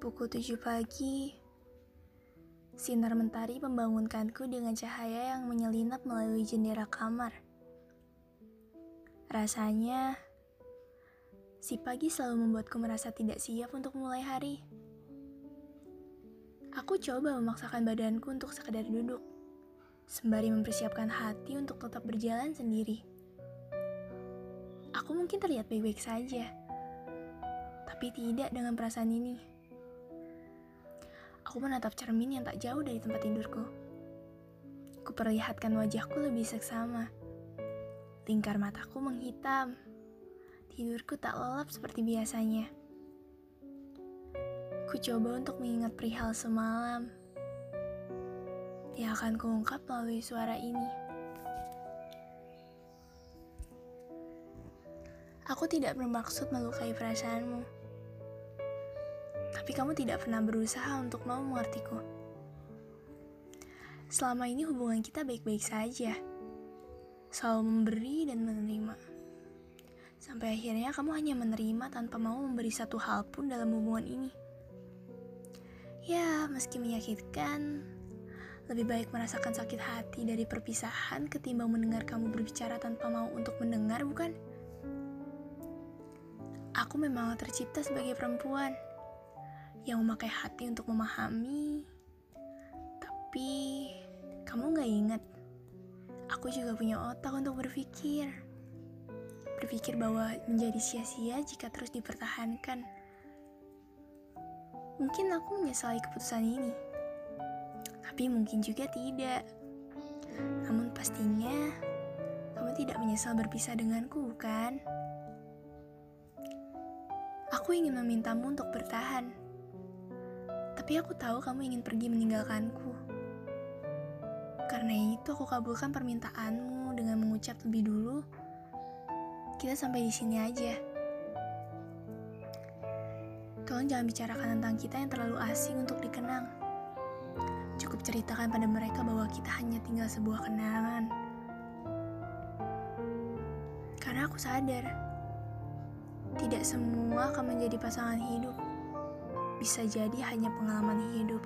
Pukul tujuh pagi, sinar mentari membangunkanku dengan cahaya yang menyelinap melalui jendela kamar. Rasanya, si pagi selalu membuatku merasa tidak siap untuk mulai hari. Aku coba memaksakan badanku untuk sekedar duduk, sembari mempersiapkan hati untuk tetap berjalan sendiri. Aku mungkin terlihat baik-baik saja, tapi tidak dengan perasaan ini. Aku menatap cermin yang tak jauh dari tempat tidurku. Kuperlihatkan wajahku lebih seksama. Lingkar mataku menghitam. Tidurku tak lelap seperti biasanya. Ku coba untuk mengingat perihal semalam. Dia akan kuungkap melalui suara ini. Aku tidak bermaksud melukai perasaanmu tapi kamu tidak pernah berusaha untuk mau mengertiku. Selama ini hubungan kita baik-baik saja, selalu memberi dan menerima. Sampai akhirnya kamu hanya menerima tanpa mau memberi satu hal pun dalam hubungan ini. Ya, meski menyakitkan, lebih baik merasakan sakit hati dari perpisahan ketimbang mendengar kamu berbicara tanpa mau untuk mendengar, bukan? Aku memang tercipta sebagai perempuan yang memakai hati untuk memahami. Tapi kamu gak ingat, aku juga punya otak untuk berpikir. Berpikir bahwa menjadi sia-sia jika terus dipertahankan. Mungkin aku menyesali keputusan ini, tapi mungkin juga tidak. Namun pastinya kamu tidak menyesal berpisah denganku, bukan? Aku ingin memintamu untuk bertahan tapi aku tahu kamu ingin pergi meninggalkanku. Karena itu aku kabulkan permintaanmu dengan mengucap lebih dulu, kita sampai di sini aja. Tolong jangan bicarakan tentang kita yang terlalu asing untuk dikenang. Cukup ceritakan pada mereka bahwa kita hanya tinggal sebuah kenangan. Karena aku sadar, tidak semua akan menjadi pasangan hidup bisa jadi hanya pengalaman hidup.